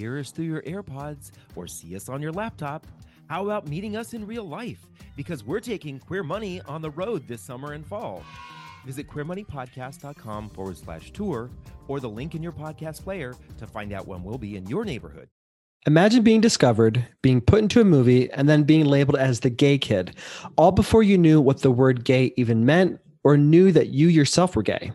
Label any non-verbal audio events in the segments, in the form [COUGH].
hear us through your AirPods or see us on your laptop, how about meeting us in real life? Because we're taking Queer Money on the road this summer and fall. Visit queermoneypodcast.com forward slash tour or the link in your podcast player to find out when we'll be in your neighborhood. Imagine being discovered, being put into a movie, and then being labeled as the gay kid, all before you knew what the word gay even meant or knew that you yourself were gay.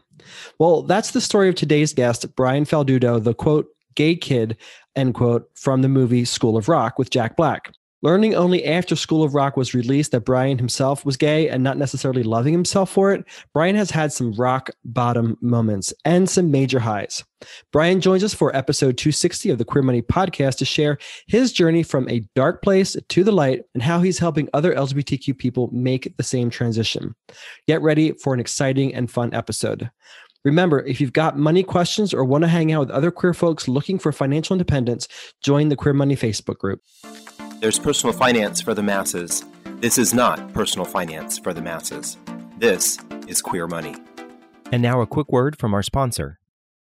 Well, that's the story of today's guest, Brian Falduto, the quote, gay kid, end quote, from the movie School of Rock with Jack Black. Learning only after School of Rock was released that Brian himself was gay and not necessarily loving himself for it, Brian has had some rock bottom moments and some major highs. Brian joins us for episode 260 of the Queer Money podcast to share his journey from a dark place to the light and how he's helping other LGBTQ people make the same transition. Get ready for an exciting and fun episode. Remember, if you've got money questions or want to hang out with other queer folks looking for financial independence, join the Queer Money Facebook group. There's personal finance for the masses. This is not personal finance for the masses. This is Queer Money. And now a quick word from our sponsor.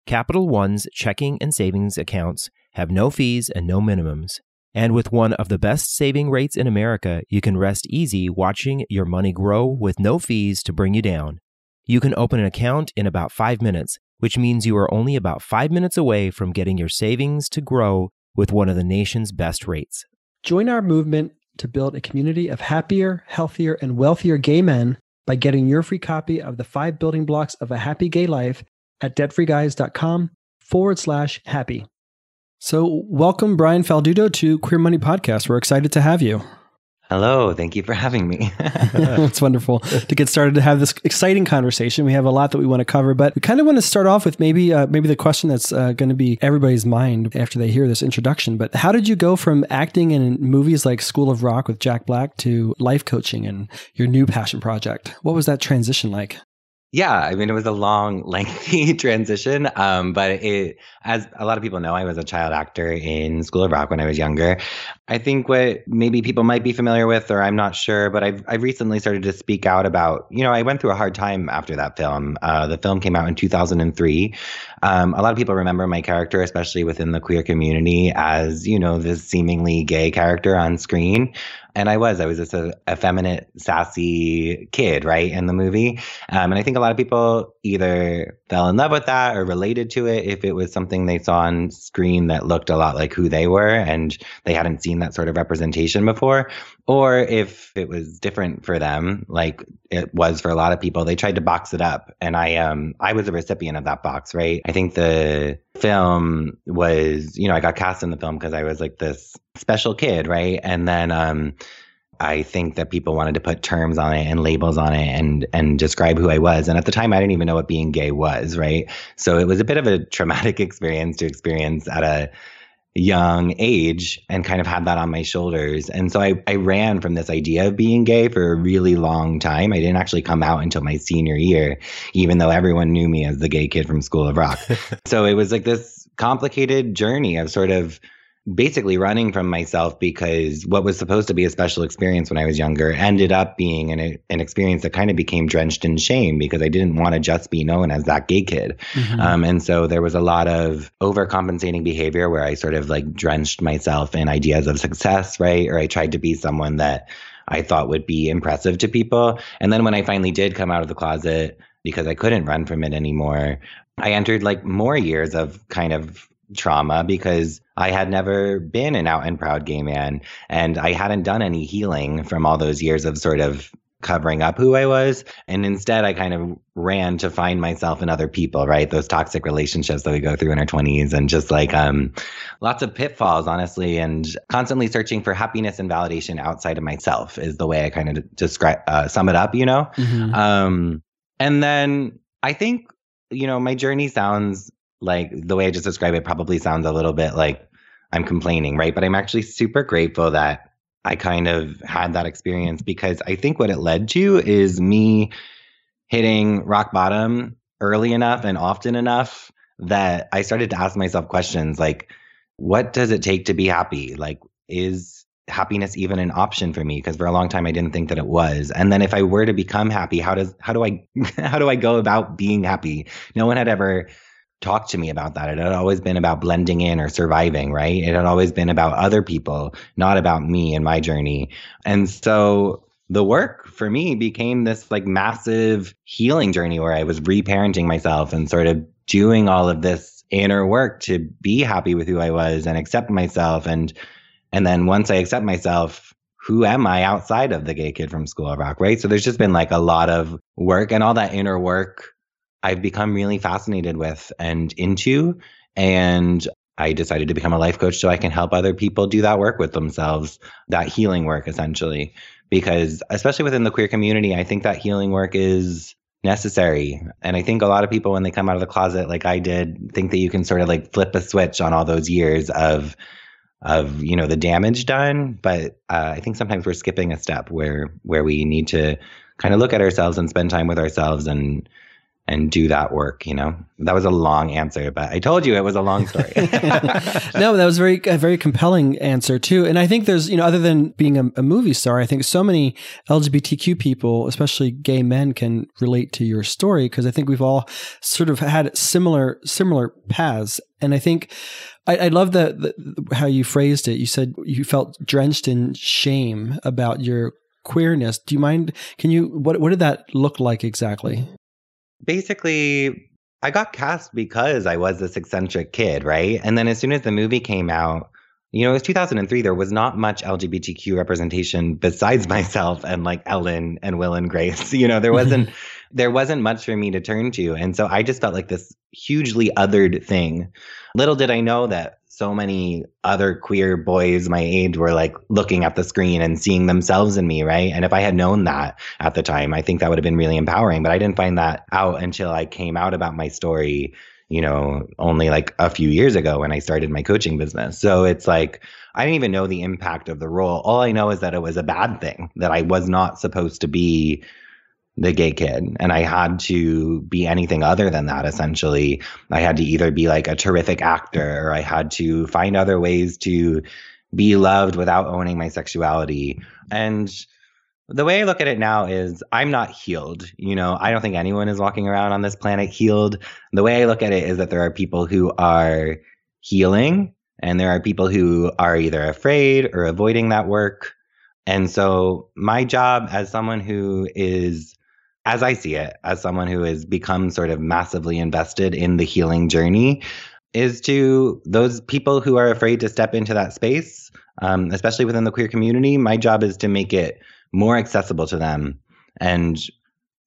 Capital One's checking and savings accounts have no fees and no minimums. And with one of the best saving rates in America, you can rest easy watching your money grow with no fees to bring you down. You can open an account in about five minutes, which means you are only about five minutes away from getting your savings to grow with one of the nation's best rates. Join our movement to build a community of happier, healthier, and wealthier gay men by getting your free copy of the five building blocks of a happy gay life at debtfreeguys.com forward slash happy. So, welcome, Brian Falduto, to Queer Money Podcast. We're excited to have you. Hello, thank you for having me. [LAUGHS] [LAUGHS] it's wonderful to get started to have this exciting conversation. We have a lot that we want to cover, but we kind of want to start off with maybe uh, maybe the question that's uh, going to be everybody's mind after they hear this introduction. But how did you go from acting in movies like School of Rock with Jack Black to life coaching and your new passion project? What was that transition like? Yeah, I mean, it was a long, [LAUGHS] lengthy transition. Um, but it, as a lot of people know, I was a child actor in School of Rock when I was younger. I think what maybe people might be familiar with, or I'm not sure, but I've I've recently started to speak out about. You know, I went through a hard time after that film. Uh, the film came out in 2003. Um, a lot of people remember my character, especially within the queer community, as you know this seemingly gay character on screen and I was. I was just a effeminate, sassy kid, right, in the movie. Um, and I think a lot of people either fell in love with that or related to it if it was something they saw on screen that looked a lot like who they were and they hadn't seen that sort of representation before. Or if it was different for them, like it was for a lot of people, they tried to box it up. And I um I was a recipient of that box, right? I think the film was, you know, I got cast in the film because I was like this special kid, right? And then um I think that people wanted to put terms on it and labels on it and and describe who I was. And at the time I didn't even know what being gay was, right? So it was a bit of a [LAUGHS] traumatic experience to experience at a young age and kind of had that on my shoulders. And so I, I ran from this idea of being gay for a really long time. I didn't actually come out until my senior year, even though everyone knew me as the gay kid from School of Rock. [LAUGHS] so it was like this complicated journey of sort of basically running from myself because what was supposed to be a special experience when I was younger ended up being an, an experience that kind of became drenched in shame because I didn't want to just be known as that gay kid. Mm-hmm. Um, and so there was a lot of overcompensating behavior where I sort of like drenched myself in ideas of success, right? Or I tried to be someone that I thought would be impressive to people. And then when I finally did come out of the closet, because I couldn't run from it anymore, I entered like more years of kind of trauma because I had never been an out and proud gay man and I hadn't done any healing from all those years of sort of covering up who I was. And instead, I kind of ran to find myself in other people, right? Those toxic relationships that we go through in our 20s and just like um, lots of pitfalls, honestly, and constantly searching for happiness and validation outside of myself is the way I kind of describe, uh, sum it up, you know? Mm-hmm. Um, and then I think, you know, my journey sounds like the way I just described it probably sounds a little bit like I'm complaining, right? But I'm actually super grateful that I kind of had that experience because I think what it led to is me hitting rock bottom early enough and often enough that I started to ask myself questions like, what does it take to be happy? Like, is happiness even an option for me? Because for a long time I didn't think that it was. And then if I were to become happy, how does how do I [LAUGHS] how do I go about being happy? No one had ever talked to me about that. It had always been about blending in or surviving, right? It had always been about other people, not about me and my journey. And so the work for me became this like massive healing journey where I was reparenting myself and sort of doing all of this inner work to be happy with who I was and accept myself and and then once I accept myself who am I outside of the gay kid from School of Rock, right? So there's just been like a lot of work and all that inner work I've become really fascinated with and into. And I decided to become a life coach so I can help other people do that work with themselves, that healing work essentially. Because especially within the queer community, I think that healing work is necessary. And I think a lot of people, when they come out of the closet, like I did, think that you can sort of like flip a switch on all those years of of you know the damage done but uh, i think sometimes we're skipping a step where where we need to kind of look at ourselves and spend time with ourselves and and do that work you know that was a long answer but i told you it was a long story [LAUGHS] [LAUGHS] no that was very a very compelling answer too and i think there's you know other than being a, a, movie star i think so many lgbtq people especially gay men can relate to your story because i think we've all sort of had similar similar paths and i think I, I love the, the how you phrased it. You said you felt drenched in shame about your queerness. Do you mind? Can you what what did that look like exactly? Basically, I got cast because I was this eccentric kid, right? And then as soon as the movie came out, you know, it was 2003. There was not much LGBTQ representation besides [LAUGHS] myself and like Ellen and Will and Grace. [LAUGHS] You know, there wasn't [LAUGHS] there wasn't much for me to turn to, and so I just felt like this hugely othered thing. Little did I know that so many other queer boys my age were like looking at the screen and seeing themselves in me, right? And if I had known that at the time, I think that would have been really empowering. But I didn't find that out until I came out about my story, you know, only like a few years ago when I started my coaching business. So it's like, I didn't even know the impact of the role. All I know is that it was a bad thing, that I was not supposed to be the gay kid. And i had to be anything other than that essentially. I had to either be like a terrific actor or i had to find other ways to be loved without owning my sexuality. And the way i look at it now is i'm not healed. You know i don't think anyone is walking around on this planet healed. The way i look at it is that there are people who are healing and there are people who are either afraid or avoiding that work. And so my job as someone who is as I see it, as someone who has become sort of massively invested in the healing journey, is to those people who are afraid to step into that space, um, especially within the queer community. My job is to make it more accessible to them and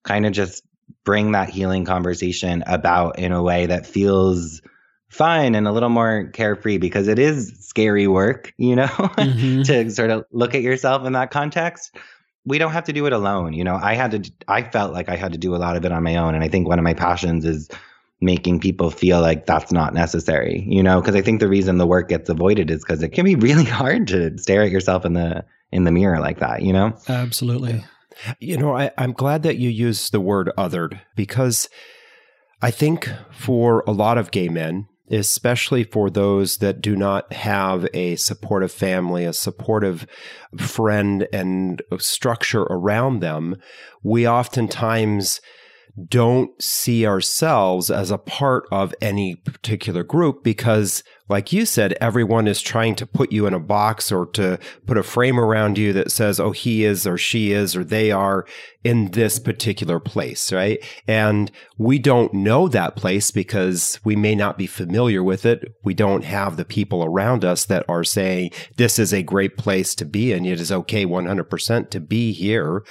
kind of just bring that healing conversation about in a way that feels fun and a little more carefree because it is scary work, you know, [LAUGHS] mm-hmm. to sort of look at yourself in that context we don't have to do it alone. You know, I had to, I felt like I had to do a lot of it on my own. And I think one of my passions is making people feel like that's not necessary, you know, because I think the reason the work gets avoided is because it can be [LAUGHS] really hard to stare at yourself in the, in the mirror like that, you know? Absolutely. You know, I, I'm glad that you use the word othered because I think for a lot of gay men, especially for those that do not have a supportive family, a supportive friend, and structure around them, we oftentimes don't see ourselves as a part of any particular group because like you said everyone is trying to put you in a box or to put a frame around you that says oh he is or she is or they are in this particular place right? And we don't know that place because we may not be familiar with it. We don't have the people around us that are saying this is a great place to be and it is okay 100% to be here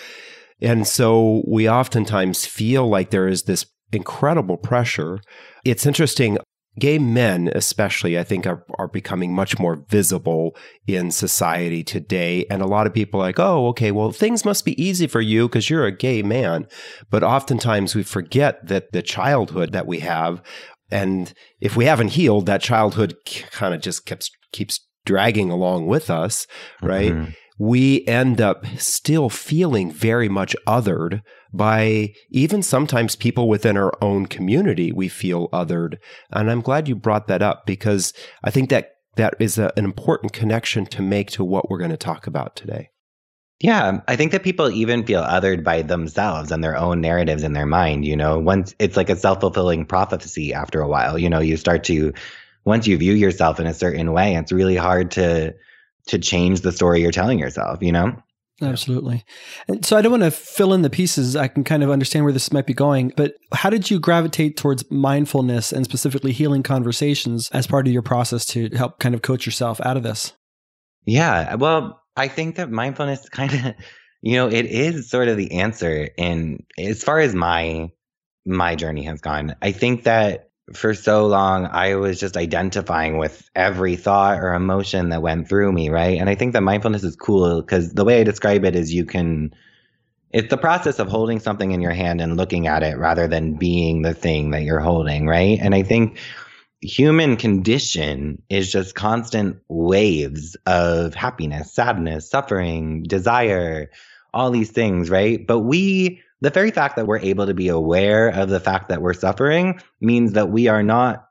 and so we oftentimes feel like there is this incredible pressure. It's interesting. Gay men, especially, I think, are, are becoming much more visible in society today. And a lot of people are like, oh, okay, well, things must be easy for you because you're a gay man. But oftentimes we forget that the childhood that we have, and if we haven't healed, that childhood kind of just keeps, keeps dragging along with us, right? Mm-hmm we end up still feeling very much othered by even sometimes people within our own community. We feel othered. And I'm glad you brought that up because I think that that is a, an important connection to make to what we're going to talk about today. Yeah, I think that people even feel othered by themselves and their own narratives in their mind. You know, once it's like a self fulfilling prophecy after a while, you know, you start to, once you view yourself in a certain way, it's really hard to, to change the story you're telling yourself, you know? Absolutely. And so I don't want to fill in the pieces. I can kind of understand where this might be going, but how did you gravitate towards mindfulness and specifically healing conversations as part of your process to help kind of coach yourself out of this? Yeah. Well, I think that mindfulness [LAUGHS] kind of, you know, it is sort of the answer. And as far as my my journey has gone, I think that for so long I was just identifying with every thought or emotion that went through me, right? And I think that mindfulness is cool because the way I describe it is you can it's the process of holding something in your hand and looking at it rather than being the thing that you're holding, right? And I think human condition is just constant waves of happiness, sadness, suffering, desire, all these things, right? But we, the very fact that we're able to be aware of the fact that we're suffering means that we are not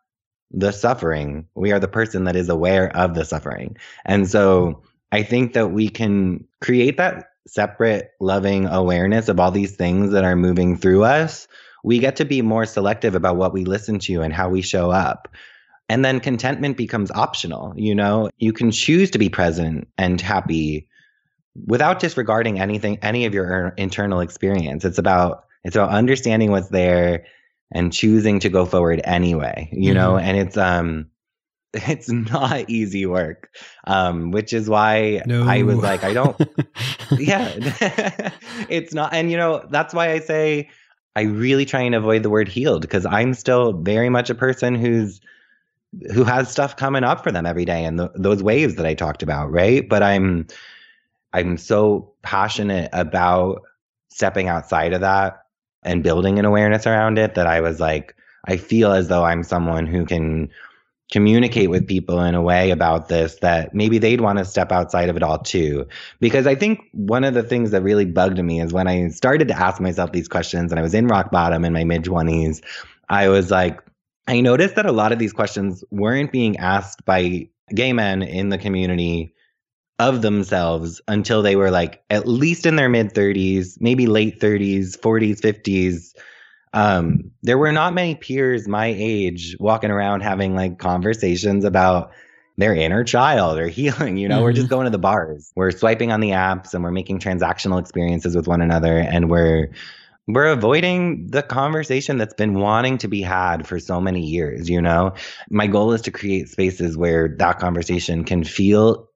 the suffering. We are the person that is aware of the suffering. And so I think that we can create that separate, loving awareness of all these things that are moving through us we get to be more selective about what we listen to and how we show up. And then contentment becomes optional. You know, you can choose to be present and happy without disregarding anything, any of your internal experience. It's about it's about understanding what's there and choosing to go forward anyway. You mm-hmm. know, and it's um [LAUGHS] it's not easy work um which is why no. i was like i don't [LAUGHS] yeah [LAUGHS] it's not and you know that's why i say I really try and avoid the word healed because I'm still very much a person who's who has stuff coming up for them every day and the, those waves that I talked about, right? But I'm I'm so passionate about stepping outside of that and building an awareness around it that I was like I feel as though I'm someone who can communicate with people in a way about this that maybe they'd want to step outside of it all too. Because I think one of the things that really bugged me is when I started to ask myself these questions and I was in rock bottom in my mid 20s, I was like, I noticed that a lot of these questions weren't being asked by gay men in the community of themselves until they were like at least in their mid 30s, maybe late 30s, 40s, 50s um, there were not many peers my age walking around having like conversations about their inner child or healing. You know, mm-hmm. we're just mm-hmm. going to the bars, we're swiping on the apps, and we're making transactional experiences with one another, and we're we're avoiding the conversation that's been wanting to be had for so many years you know my goal is to create spaces where that conversation can feel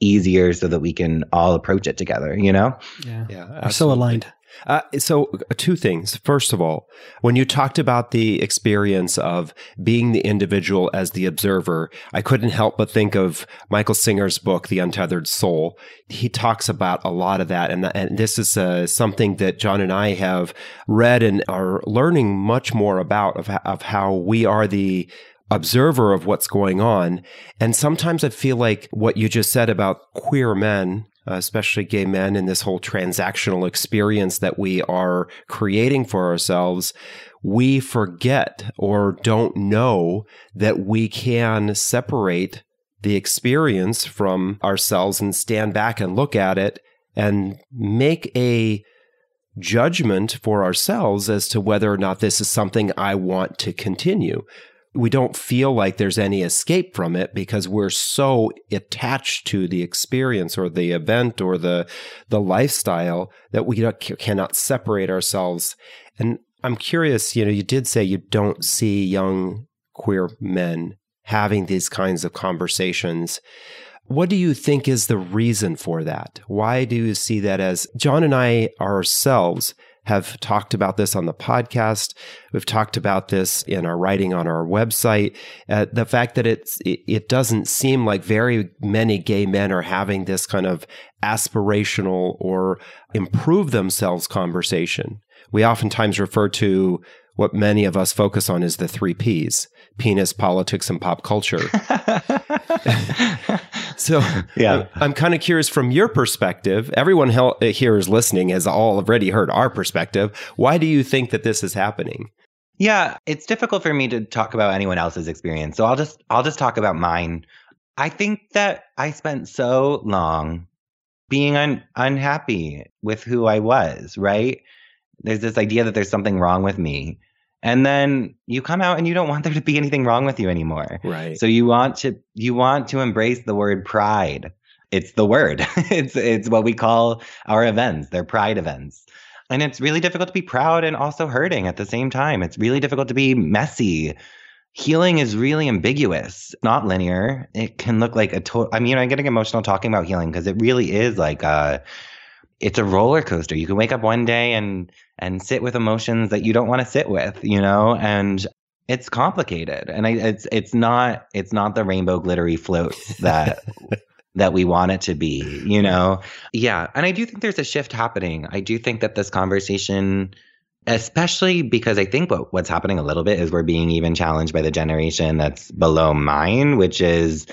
easier so that we can all approach it together you know yeah yeah so aligned uh, so, uh, two things. First of all, when you talked about the experience of being the individual as the observer, I couldn't help but think of Michael Singer's book, The Untethered Soul. He talks about a lot of that. And, and this is uh, something that John and I have read and are learning much more about of, of how we are the observer of what's going on. And sometimes I feel like what you just said about queer men uh, especially gay men, in this whole transactional experience that we are creating for ourselves, we forget or don't know that we can separate the experience from ourselves and stand back and look at it and make a judgment for ourselves as to whether or not this is something I want to continue we don't feel like there's any escape from it because we're so attached to the experience or the event or the the lifestyle that we cannot separate ourselves. And I'm curious, you know, you did say you don't see young queer men having these kinds of conversations. What do you think is the reason for that? Why do you see that as John and I ourselves have talked about this on the podcast. We've talked about this in our writing on our website. Uh, the fact that it's it, it doesn't seem like very many gay men are having this kind of aspirational or improve themselves conversation. We oftentimes refer to what many of us focus on is the three P's penis, politics, and pop culture. [LAUGHS] [LAUGHS] so yeah, I'm kind of curious from your perspective. Everyone eh, here is listening has already heard our perspective. Why do you think that this is happening? Yeah, it's difficult for me to talk about anyone else's experience. So I'll just I'll just talk about mine. I think that I spent so long being un- unhappy with who I was, right? There's this idea that there's something wrong with me. And then you come out and you don't want there to be anything wrong with you anymore. Right. So you want to you want to embrace the word pride. It's the word. [LAUGHS] it's it's what we call our events. They're pride events. And it's really difficult to be proud and also hurting at the same time. It's really difficult to be messy. Healing is really ambiguous, not linear. It can look like a total. I mean, I'm getting emotional talking about healing because it really is like a, it's a roller coaster. You can wake up one day and and sit with emotions that you don't want to sit with, you know, and it's complicated. And I, it's it's not it's not the rainbow glittery float that [LAUGHS] that we want it to be, you know? Yeah. And I do think there's a shift happening. I do think that this conversation, especially because I think what, what's happening a little bit is we're being even challenged by the generation that's below mine, which is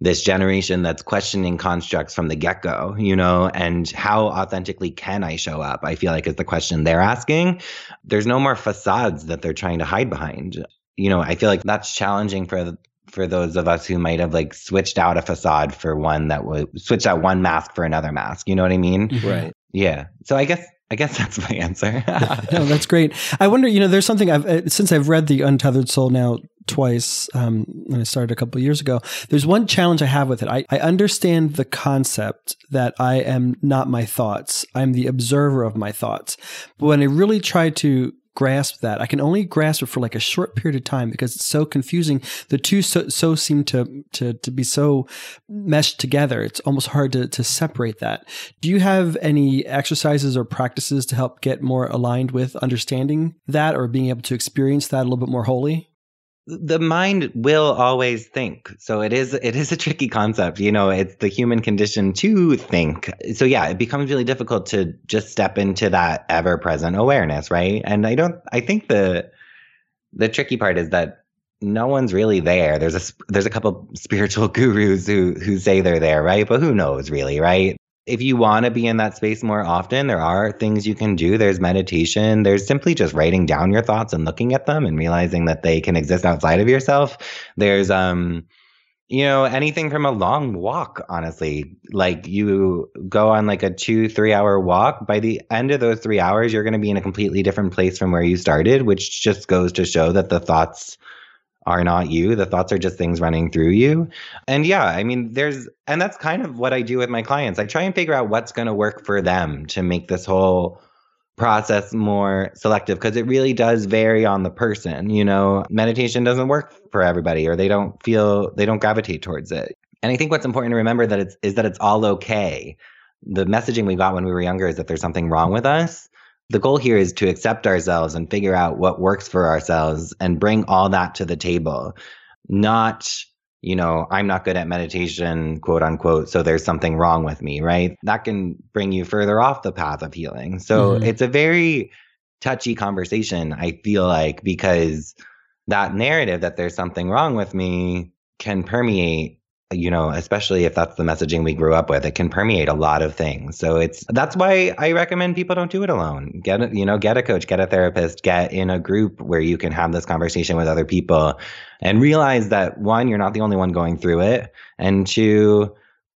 this generation that's questioning constructs from the get go, you know, and how authentically can I show up? I feel like is the question they're asking. There's no more facades that they're trying to hide behind. You know, I feel like that's challenging for for those of us who might have like switched out a facade for one that would switch out one mask for another mask. You know what I mean? Mm-hmm. Right. Yeah. So I guess I guess [LAUGHS] that's my answer. [LAUGHS] no, that's great. I wonder, you know, there's something I've uh, since I've read the Untethered Soul now twice um, when I started a couple years ago. There's one challenge I have with it. I, I understand the concept that I am not my thoughts. I'm the observer of my thoughts. But when I really try to grasp that. I can only grasp it for like a short period of time because it's so confusing. The two so, so seem to, to, to be so meshed together. It's almost hard to, to separate that. Do you have any exercises or practices to help get more aligned with understanding that or being able to experience that a little bit more wholly? The mind will always think. So it is it is a tricky concept you know it's the human condition to think. So yeah it becomes really difficult to just step into that ever present awareness right? And i don't i think the the tricky part is that no one's really there. There's a there's a couple spiritual [LAUGHS] gurus who who say they're there right? But who knows really right if you want to be in that space more often, there are things you can do. There's meditation. There's simply just writing down your thoughts and looking at them and realizing that they can exist outside of yourself. There's um you know anything from a long walk honestly like you go on like a two three hour walk by the end of those three hours you're going to be in a completely different place from where you started which just goes to show that the thoughts are not you. The thoughts are just things running through you. And yeah, I mean, there's, and that's kind of what I do with my clients. I try and figure out what's going to work for them to make this whole process more selective because it really does vary on the person. You know, meditation doesn't work for everybody or they don't feel, they don't gravitate towards it. And I think what's important to remember that it's, is that it's all okay. The messaging we got when we were younger is that there's something wrong with us the goal here is to accept ourselves and figure out what works for ourselves and bring all that to the table. Not you know i'm not good at meditation quote unquote so there's something wrong with me right? That can bring you further off the path of healing. So mm-hmm. it's a very touchy conversation i feel like because that narrative that there's something wrong with me can permeate you know, especially if that's the messaging we grew up with, it can permeate a lot of things. So it's that's why I recommend people don't do it alone. Get a, you know, get a coach, get a therapist, get in a group where you can have this conversation with other people and realize that one, you're not the only one going through it, and two,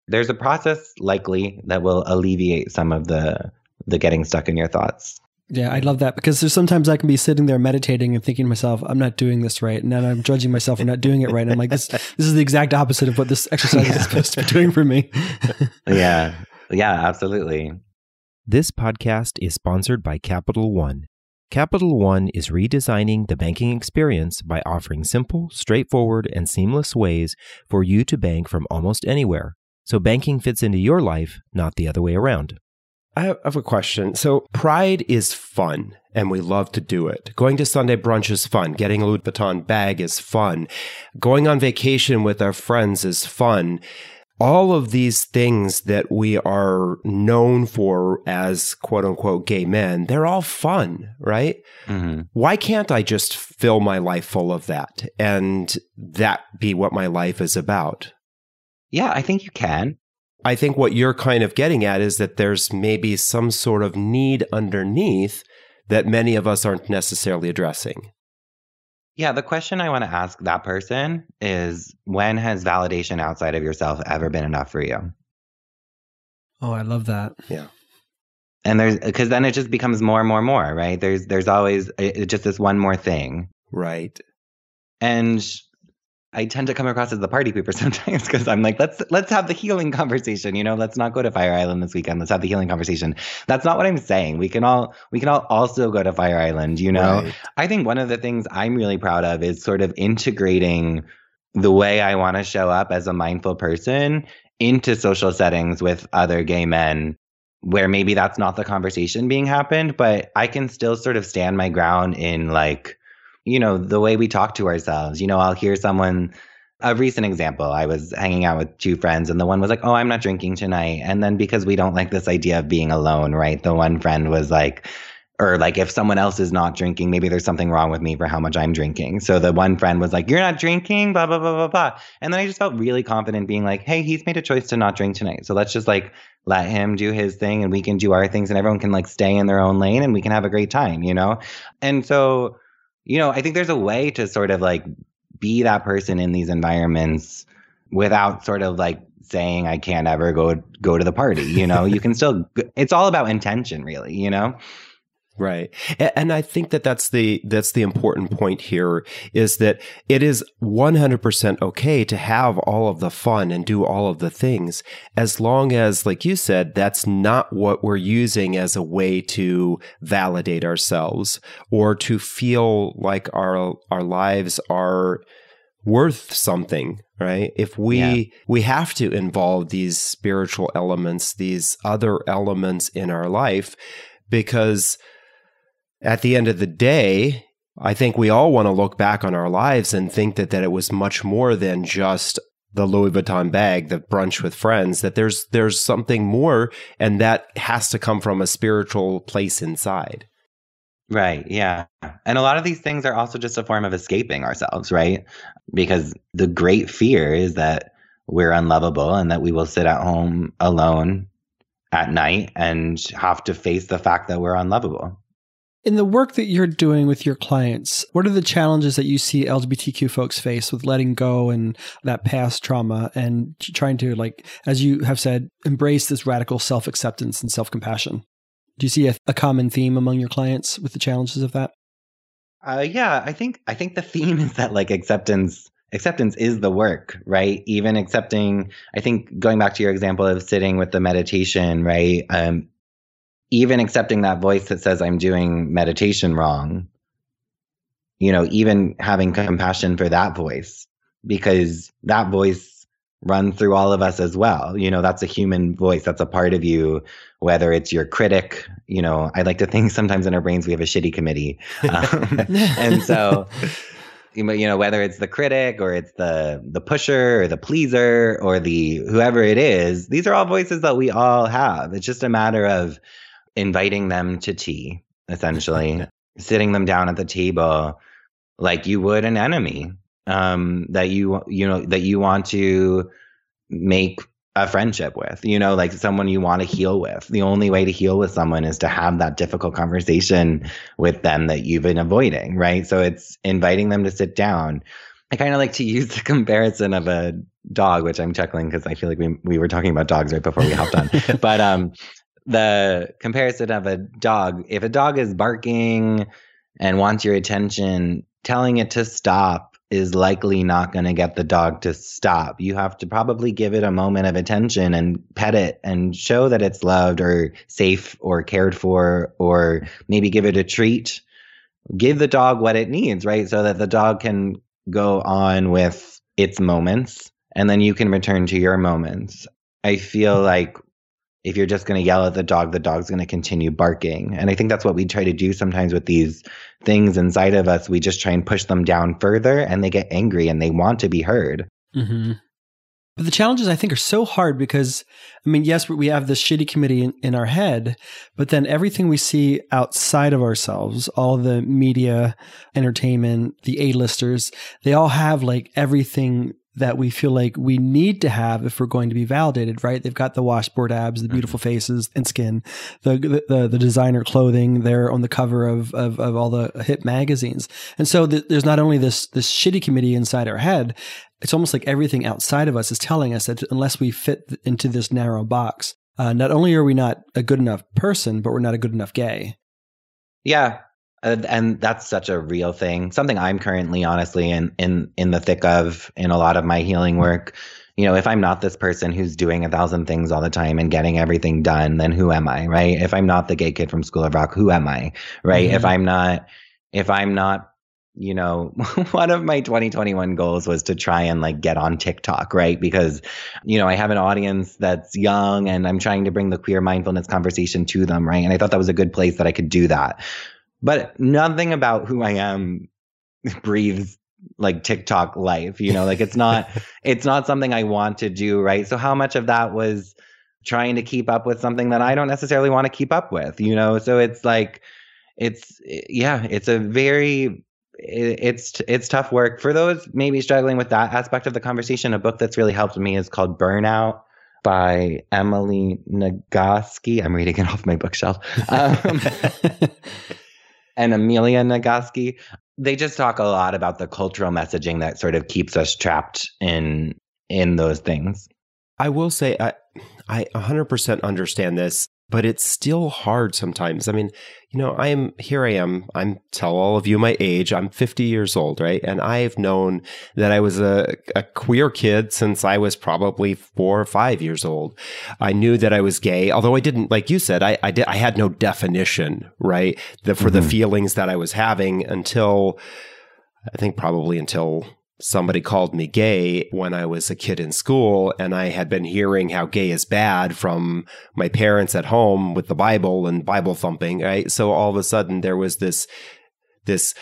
there's a process likely that will alleviate some of the the getting stuck in your thoughts. Yeah, I love that because there's sometimes I can be sitting there meditating and thinking to myself, I'm not doing this right. And then I'm judging myself for not doing it right. And I'm like, this [LAUGHS] this is the exact opposite of what this exercise yeah. is supposed to be doing for me. [LAUGHS] yeah. Yeah, absolutely. This podcast is sponsored by Capital One. Capital One is redesigning the banking experience by offering simple, straightforward, and seamless ways for you to bank from almost anywhere. So banking fits into your life, not the other way around. I have a question. So, pride is fun and we love to do it. Going to Sunday brunch is fun. Getting a Louis Vuitton bag is fun. Going on vacation with our friends is fun. All of these things that we are known for as quote unquote gay men, they're all fun, right? Mm-hmm. Why can't I just fill my life full of that and that be what my life is about? Yeah, I think you can. I think what you're kind of getting at is that there's maybe some sort of need underneath that many of us aren't necessarily addressing. Yeah, the question I want to ask that person is when has validation outside of yourself ever been enough for you? Oh, I love that. Yeah. And there's because then it just becomes more and more and more, right? There's there's always it, just this one more thing. Right. And I tend to come across as the party pooper [LAUGHS] sometimes because I'm like, let's let's have the healing conversation. You know, let's not go to Fire Island this weekend. Let's have the healing conversation. That's not what I'm saying. We can all we can all also go to Fire Island. You know, right. I think one of the things I'm really proud of is sort of integrating the way I want to show up as a mindful person into social settings with other gay men where maybe that's not the conversation being happened, but I can still sort of stand my ground in like you know, the way we talk to ourselves. You know, I'll hear someone, a recent example, I was hanging out with two friends, and the one was like, Oh, I'm not drinking tonight. And then because we don't like this idea of being alone, right? The one friend was like, or like if someone else is not drinking, maybe there's something wrong with me for how much I'm drinking. So the one friend was like, You're not drinking, blah, blah, blah, blah, blah. And then I just felt really confident being like, Hey, he's made a choice to not drink tonight. So let's just like let him do his thing and we can do our things and everyone can like stay in their own lane and we can have a great time, you know? And so you know, I think there's a way to sort of like be that person in these environments without sort of like saying I can't ever go go to the party, you know. you can still it's all about intention really, you know. Right. And I think that that's the that's the important point here is that it is 100% okay to have all of the fun and do all of the things as long as like you said that's not what we're using as a way to validate ourselves or to feel like our our lives are worth something right if we yeah. we have to involve these spiritual elements these other elements in our life because at the end of the day, I think we all want to look back on our lives and think that, that it was much more than just the Louis Vuitton bag, the brunch with friends, that there's there's something more and that has to come from a spiritual place inside. Right, yeah. And a lot of these things are also just a form of escaping ourselves, right? Because the great fear is that we're unlovable and that we will sit at home alone at night and have to face the fact that we're unlovable. In the work that you're doing with your clients, what are the challenges that you see LGBTQ folks face with letting go and that past trauma and trying to, like, as you have said, embrace this radical self acceptance and self compassion? Do you see a, a, common theme among your clients with the challenges of that? Uh, yeah, I think I think the theme [LAUGHS] is that like acceptance acceptance is the work, right? Even accepting, I think going back to your example of sitting with the meditation, right? Um, even accepting that voice that says I'm doing meditation wrong, you know, even having compassion for that voice, because that voice runs through all of us as well. You know, that's a human voice, that's a part of you, whether it's your critic, you know, I like to think sometimes in our brains we have a shitty committee. Um, [LAUGHS] and so, you know whether it's the critic or it's the the pusher or the pleaser or the whoever it is these are all voices that we all have it's just a matter of inviting them to tea, essentially, [LAUGHS] sitting them down at the table like you would an enemy um, that you you know that you want to make a friendship with, you know, like someone you want to heal with. The only way to heal with someone is to have that difficult conversation with them that you've been avoiding, right? So it's inviting them to sit down. I kind of like to [LAUGHS] use the comparison of a dog, which I'm chuckling because I feel like we we were talking about dogs right before we hopped on. [LAUGHS] but um, the comparison of a dog. If a dog is barking and wants your attention, telling it to stop is likely not going to get the dog to stop. You have to probably give it a moment of attention and pet it and show that it's loved or safe or cared for, or maybe give it a treat. Give the dog what it needs, right? So that the dog can go on with its moments and then you can return to your moments. I feel like if you're just going to yell at the dog, the dog's going to continue barking. And I think that's what we try to do sometimes with these things inside of us. We just try and push them down further and they get angry and they want to be heard. Mm-hmm. But the challenges I think are so hard because, I mean, yes, we have this shitty committee in, in our head, but then everything we see outside of ourselves, all the media, entertainment, the A-listers, they all have like everything that we feel like we need to have if we're going to be validated, right? They've got the washboard abs, the beautiful mm-hmm. faces and skin, the, the, the designer clothing. They're on the cover of, of, of all the hip magazines. And so th- there's not only this, this shitty committee inside our head, it's almost like everything outside of us is telling us that unless we fit into this narrow box, Uh, not only are we not a good enough person, but we're not a good enough gay. Yeah. And, and that's such a real thing. Something I'm currently honestly in in in the thick of in a lot of my healing work. You know, if I'm not this person who's doing a thousand things all the time and getting everything done, then who am I, right? If I'm not the gay kid from School of Rock, who am I, right? Mm-hmm. If I'm not if I'm not you know, [LAUGHS] one of my 2021 goals was to try and like get on TikTok, right? Because, you know, I have an audience that's young and I'm trying to bring the queer mindfulness conversation to them, right? And I thought that was a good place that I could do that. But nothing about who I am [LAUGHS] breathes like TikTok life, you know, like it's not [LAUGHS] it's not something I want to do, right? So how much of that was trying to keep up with something that I don't necessarily want to keep up with, you know? So it's like it's yeah, it's a very it's it's tough work for those maybe struggling with that aspect of the conversation. A book that's really helped me is called Burnout by Emily Nagoski. I'm reading it [LAUGHS] off my bookshelf. Um, and Amelia Nagoski. They just talk a lot about the cultural messaging that sort of keeps us trapped in in those things. I will say I I 100% understand this but it's still hard sometimes. I mean, you know, I am here. I am. I'm tell all of you my age. I'm 50 years old, right? And I've known that I was a, a queer kid since I was probably four or five years old. I knew that I was gay, although I didn't, like you said, I I, did, I had no definition, right, the, for mm-hmm. the feelings that I was having until I think probably until somebody called me gay when I was a kid in school, and I had been hearing how gay is bad from my parents at home with the Bible and Bible thumping, right? So all of a sudden there was this, this,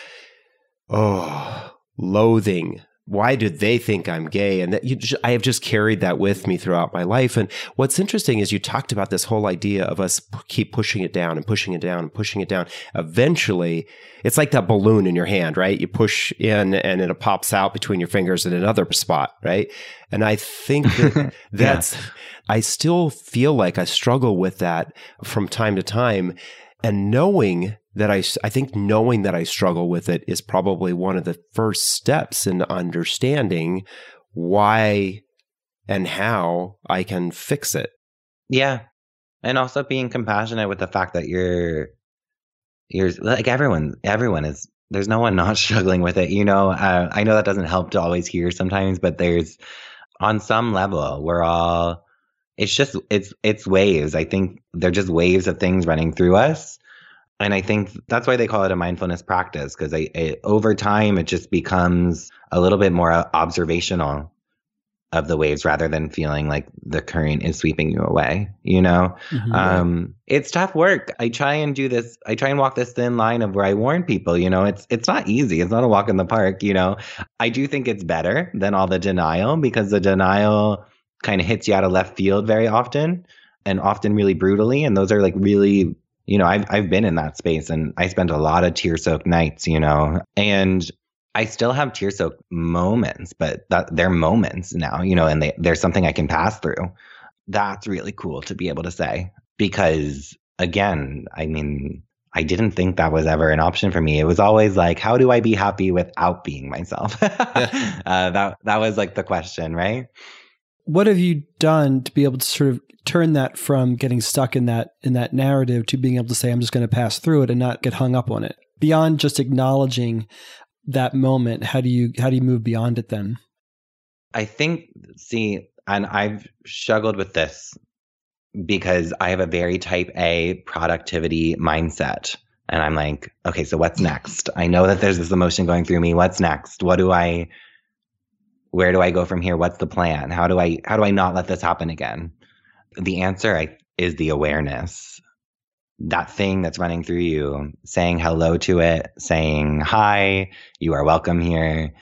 oh, loathing why do they think I'm gay? And that you, I have just carried that with me throughout my life. And what's interesting is you talked about this whole idea of us p- keep pushing it down and pushing it down and pushing it down. Eventually, it's like that balloon in your hand, right? You push in and it pops out between your fingers in another spot, right? And I think that [LAUGHS] that's, yeah. I still feel like I struggle with that from time to time. And knowing that I, I think knowing that I struggle with it is probably one of the first steps in understanding why and how I can fix it. Yeah. And also being compassionate with the fact that you're, you're like everyone, everyone is, there's no one not [LAUGHS] struggling with it. You know, uh, I know that doesn't help to always hear sometimes, but there's, on some level, we're all, it's just, it's, it's waves. I think they're just waves of things running through us and I think that's why they call it a mindfulness practice because over time it just becomes a little bit more observational of the waves rather than feeling like the current is sweeping you away. You know, mm-hmm, um, it's tough work. I try and do this. I try and walk this thin line of where I warn people. You know, it's it's not easy. It's not a walk in the park. You know, I do think it's better than all the denial because the denial kind of hits you out of left field very often and often really brutally and those are like really you know, I've I've been in that space and I spent a lot of tear soaked nights, you know, and I still have tear soaked moments, but that they're moments now, you know, and they, there's something I can pass through. That's really cool to be able to say because again, I mean, I didn't think that was ever an option for me. It was always like, how do I be happy without being myself? [LAUGHS] uh, that that was like the question, right? What have you done to be able to sort of turn that from getting stuck in that in that narrative to being able to say I'm just going to pass through it and not get hung up on it. Beyond just acknowledging that moment, how do you how do you move beyond it then? I think see and I've struggled with this because I have a very type A productivity mindset. And I'm like, okay, so what's next? I know that there's this emotion going through me. What's next? What do I where do I go from here? What's the plan? How do I how do I not let this happen again? the answer I, is the awareness. That thing that's running through you, saying hello to it, saying, Hi, you are welcome here.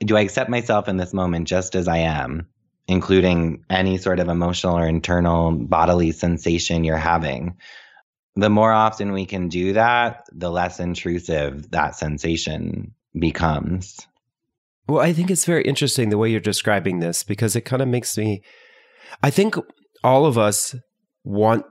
Do I accept myself in this moment just as I am, including any sort of emotional or internal bodily sensation you're having? The more often we can do that, the less intrusive that sensation becomes. Well, I think it's very interesting the way you're describing this because it kind of makes me. I think all of us want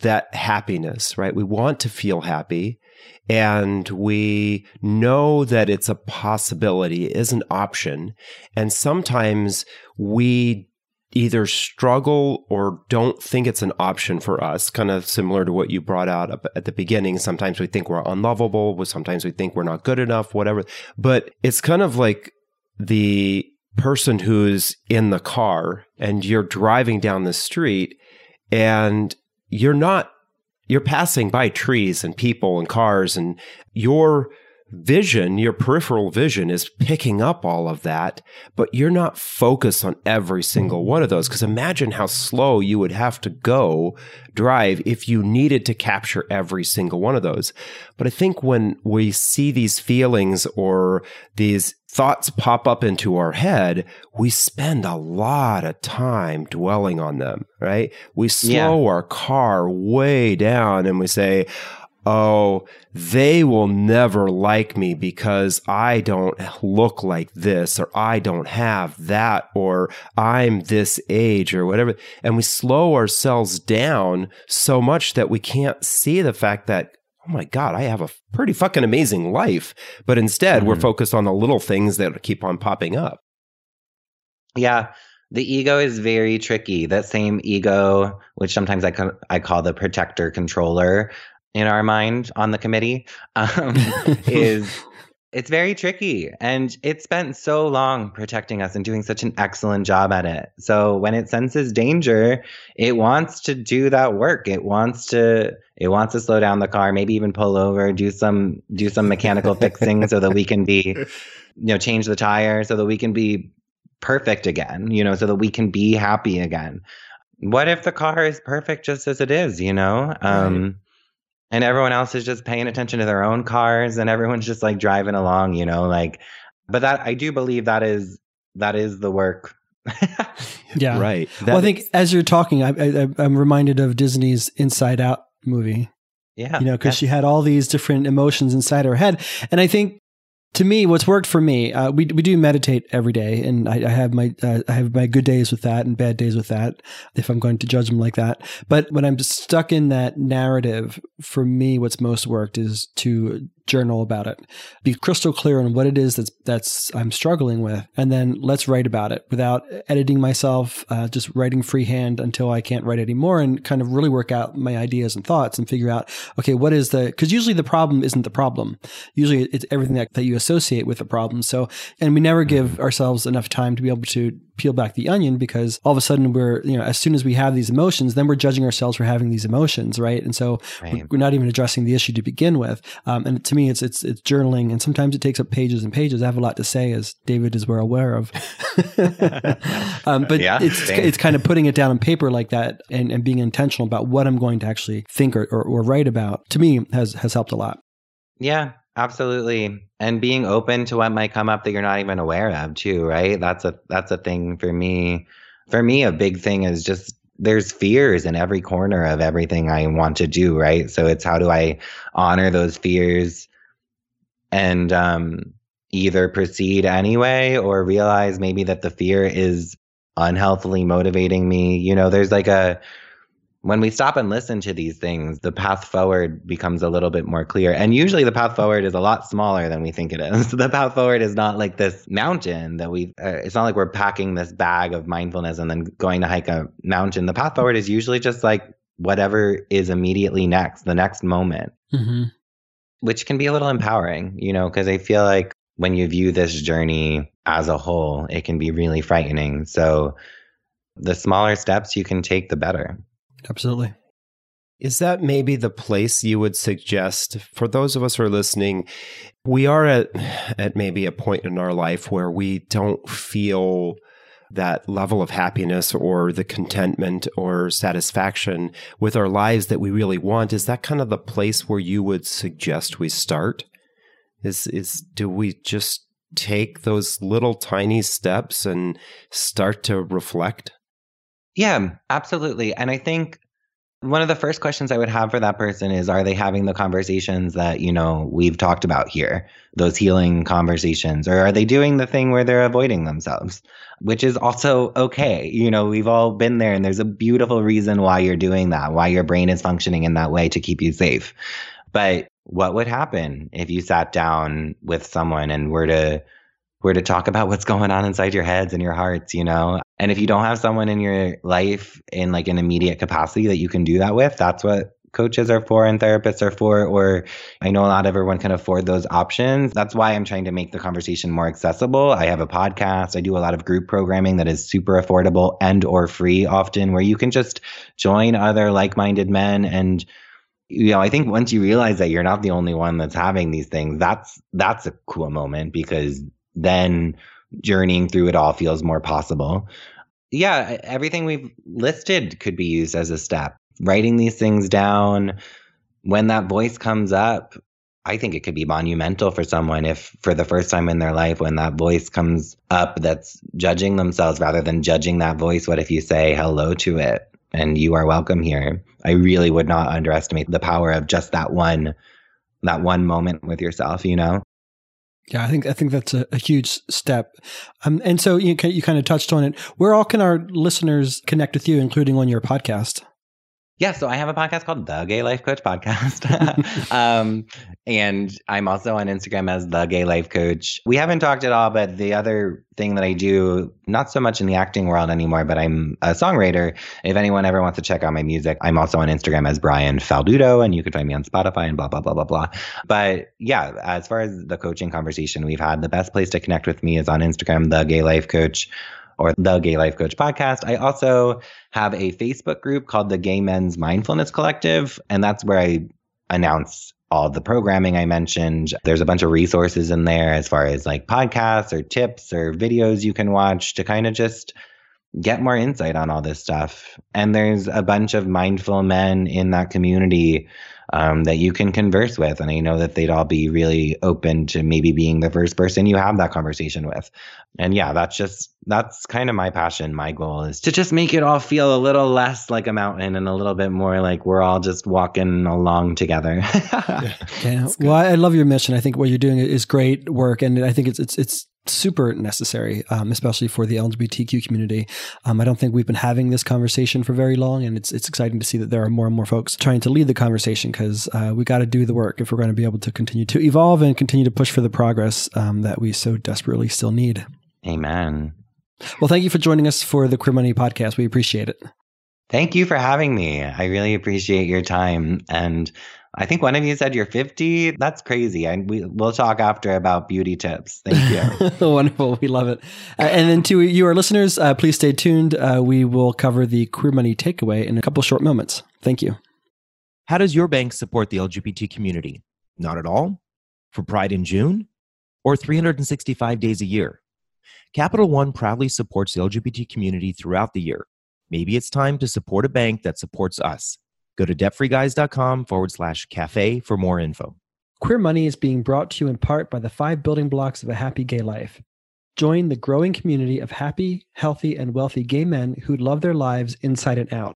that happiness, right? We want to feel happy and we know that it's a possibility, is an option. And sometimes we either struggle or don't think it's an option for us, kind of similar to what you brought out at the beginning. Sometimes we think we're unlovable, sometimes we think we're not good enough, whatever. But it's kind of like the person who's in the car and you're driving down the street and you're not you're passing by trees and people and cars and your vision, your peripheral vision is picking up all of that, but you're not focused on every single one of those. Because imagine how slow you would have to go drive if you needed to capture every single one of those. But I think when we see these feelings or these thoughts pop up into our head, we spend a lot of time dwelling on them, right? We slow yeah. our car way down and we say, oh, they will never like me because I don't look like this or I don't have that or I'm this age or whatever. And we slow ourselves down so much that we can't see the fact that, oh my God, I have a pretty fucking amazing life. But instead, mm-hmm. we're focused on the little things that keep on popping up. Yeah. The ego is very tricky. That same ego, which sometimes I, I call the protector controller, in our mind on the committee um, [LAUGHS] is it's very tricky and it spent so long protecting us and doing such an excellent job at it. So when it senses danger it wants to do that work. It wants to it wants to slow down the car maybe even pull over do some do some mechanical [LAUGHS] fixing so that we can be you know change the tire so that we can be perfect again you know so that we can be happy again. What if the car is perfect just as it is you know? Um right and everyone else is just paying attention to their own cars and everyone's just like driving along you know like but that i do believe that is that is the work. [LAUGHS] Yeah. Right. That well i think as you're talking I, I i'm reminded of disney's inside out movie. Yeah. You know because she had all these different emotions inside her head and i think to me, what's worked for me, uh, we we do meditate every day, and I, I have my uh, I have my good days with that and bad days with that, if I'm going to judge them like that. But when I'm stuck in that narrative, for me, what's most worked is to journal about it. Be crystal clear on what it is that's that's I'm struggling with, and then let's write about it without editing myself. Uh, just writing freehand until I can't write anymore, and kind of really work out my ideas and thoughts and figure out okay, what is the because usually the problem isn't the problem. Usually it's everything that, that you associate with the problem. So, and we never give ourselves enough time to be able to peel back the onion because all of a sudden we're you know as soon as we have these emotions then we're judging ourselves for having these emotions right and so right. we're not even addressing the issue to begin with um, and to me it's it's it's journaling and sometimes it takes up pages and pages i have a lot to say as david is well aware of [LAUGHS] um, but yeah, it's same. it's kind of putting it down on paper like that and, and being intentional about what i'm going to actually think or, or, or write about to me has has helped a lot yeah Absolutely. And being open to what might come up that you're not even aware of too, right? That's a that's a thing for me. For me a big thing is just there's fears in every corner of everything I want to do, right? So it's how do I honor those fears and um either proceed anyway or realize maybe that the fear is unhealthily motivating me. You know, there's like a when we stop and listen to these things, the path forward becomes a little bit more clear. And usually the path forward is a lot smaller than we think it is. [LAUGHS] the path forward is not like this mountain that we, uh, it's not like we're packing this bag of mindfulness and then going to hike a mountain. The path forward is usually just like whatever is immediately next, the next moment, mm-hmm. which can be a little empowering, you know, because I feel like when you view this journey as a whole, it can be really frightening. So the smaller steps you can take, the better. Absolutely. Is that maybe the place you would suggest for those of us who are listening? We are at at maybe a point in our life where we don't feel that level of happiness or the contentment or satisfaction with our lives that we really want. Is that kind of the place where you would suggest we start? Is is do we just take those little tiny steps and start to reflect? Yeah, absolutely. And I think one of the first questions I would have for that person is are they having the conversations that, you know, we've talked about here, those healing conversations, or are they doing the thing where they're avoiding themselves, which is also okay. You know, we've all been there and there's a beautiful reason why you're doing that, why your brain is functioning in that way to keep you safe. But what would happen if you sat down with someone and were to were to talk about what's going on inside your heads and your hearts, you know? And if you don't have someone in your life in like an immediate capacity that you can do that with, that's what coaches are for and therapists are for, or I know not everyone can afford those options. That's why I'm trying to make the conversation more accessible. I have a podcast. I do a lot of group programming that is super affordable and or free often where you can just join other like-minded men and you know, I think once you realize that you're not the only one that's having these things, that's that's a cool moment because then journeying through it all feels more possible. Yeah, everything we've listed could be used as a step. Writing these things down, when that voice comes up, I think it could be monumental for someone if, for the first time in their life, when that voice comes up that's judging themselves rather than judging that voice, what if you say hello to it and you are welcome here? I really would not underestimate the power of just that one, that one moment with yourself, you know? Yeah, I think I think that's a, a huge step, um, and so you you kind of touched on it. Where all can our listeners connect with you, including on your podcast? Yeah, so I have a podcast called The Gay Life Coach Podcast. [LAUGHS] um, and I'm also on Instagram as The Gay Life Coach. We haven't talked at all, but the other thing that I do, not so much in the acting world anymore, but I'm a songwriter. If anyone ever wants to check out my music, I'm also on Instagram as Brian Falduto, and you can find me on Spotify and blah, blah, blah, blah, blah. But yeah, as far as the coaching conversation we've had, the best place to connect with me is on Instagram, The Gay Life Coach or the Gay Life Coach podcast. I also have a Facebook group called the Gay Men's Mindfulness Collective, and that's where I announce all the programming I mentioned. There's a bunch of resources in there as far as like podcasts or tips or videos you can watch to kind of just get more insight on all this stuff. And there's a bunch of mindful men in that community um, that you can converse with. And I know that they'd all be really open to maybe being the first person you have that conversation with. And yeah, that's just, that's kind of my passion. My goal is to just make it all feel a little less like a mountain and a little bit more like we're all just walking along together. [LAUGHS] yeah. yeah. Well, I love your mission. I think what you're doing is great work. And I think it's, it's, it's, super necessary, um, especially for the LGBTQ community. Um, I don't think we've been having this conversation for very long, and it's it's exciting to see that there are more and more folks trying to lead the conversation because uh, we got to do the work if we're going to be able to continue to evolve and continue to push for the progress um, that we so desperately still need. Amen. Well, thank you for joining us for the Queer Money podcast. We appreciate it. Thank you for having me. I really appreciate your time and I think one of you said you're 50. That's crazy. And we, we'll talk after about beauty tips. Thank you. [LAUGHS] Wonderful. We love it. Uh, and then to you, our listeners, uh, please stay tuned. Uh, we will cover the queer money takeaway in a couple short moments. Thank you. How does your bank support the LGBT community? Not at all? For Pride in June? Or 365 days a year? Capital One proudly supports the LGBT community throughout the year. Maybe it's time to support a bank that supports us. Go to debtfreeguys.com forward slash cafe for more info. Queer Money is being brought to you in part by the five building blocks of a happy gay life. Join the growing community of happy, healthy, and wealthy gay men who love their lives inside and out.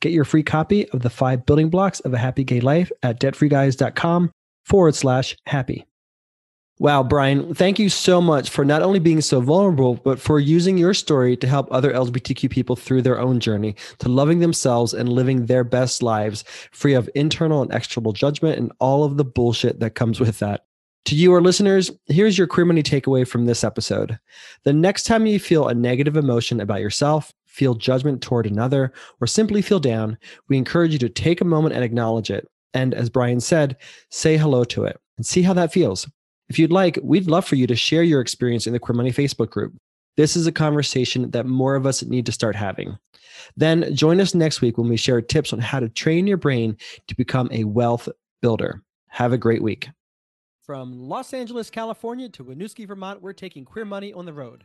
Get your free copy of the five building blocks of a happy gay life at debtfreeguys.com forward slash happy. Wow, Brian, thank you so much for not only being so vulnerable, but for using your story to help other LGBTQ people through their own journey to loving themselves and living their best lives free of internal and external judgment and all of the bullshit that comes with that. To you, our listeners, here's your queer money takeaway from this episode. The next time you feel a negative emotion about yourself, feel judgment toward another, or simply feel down, we encourage you to take a moment and acknowledge it. And as Brian said, say hello to it and see how that feels. If you'd like, we'd love for you to share your experience in the Queer Money Facebook group. This is a conversation that more of us need to start having. Then join us next week when we share tips on how to train your brain to become a wealth builder. Have a great week. From Los Angeles, California to Winooski, Vermont, we're taking Queer Money on the road.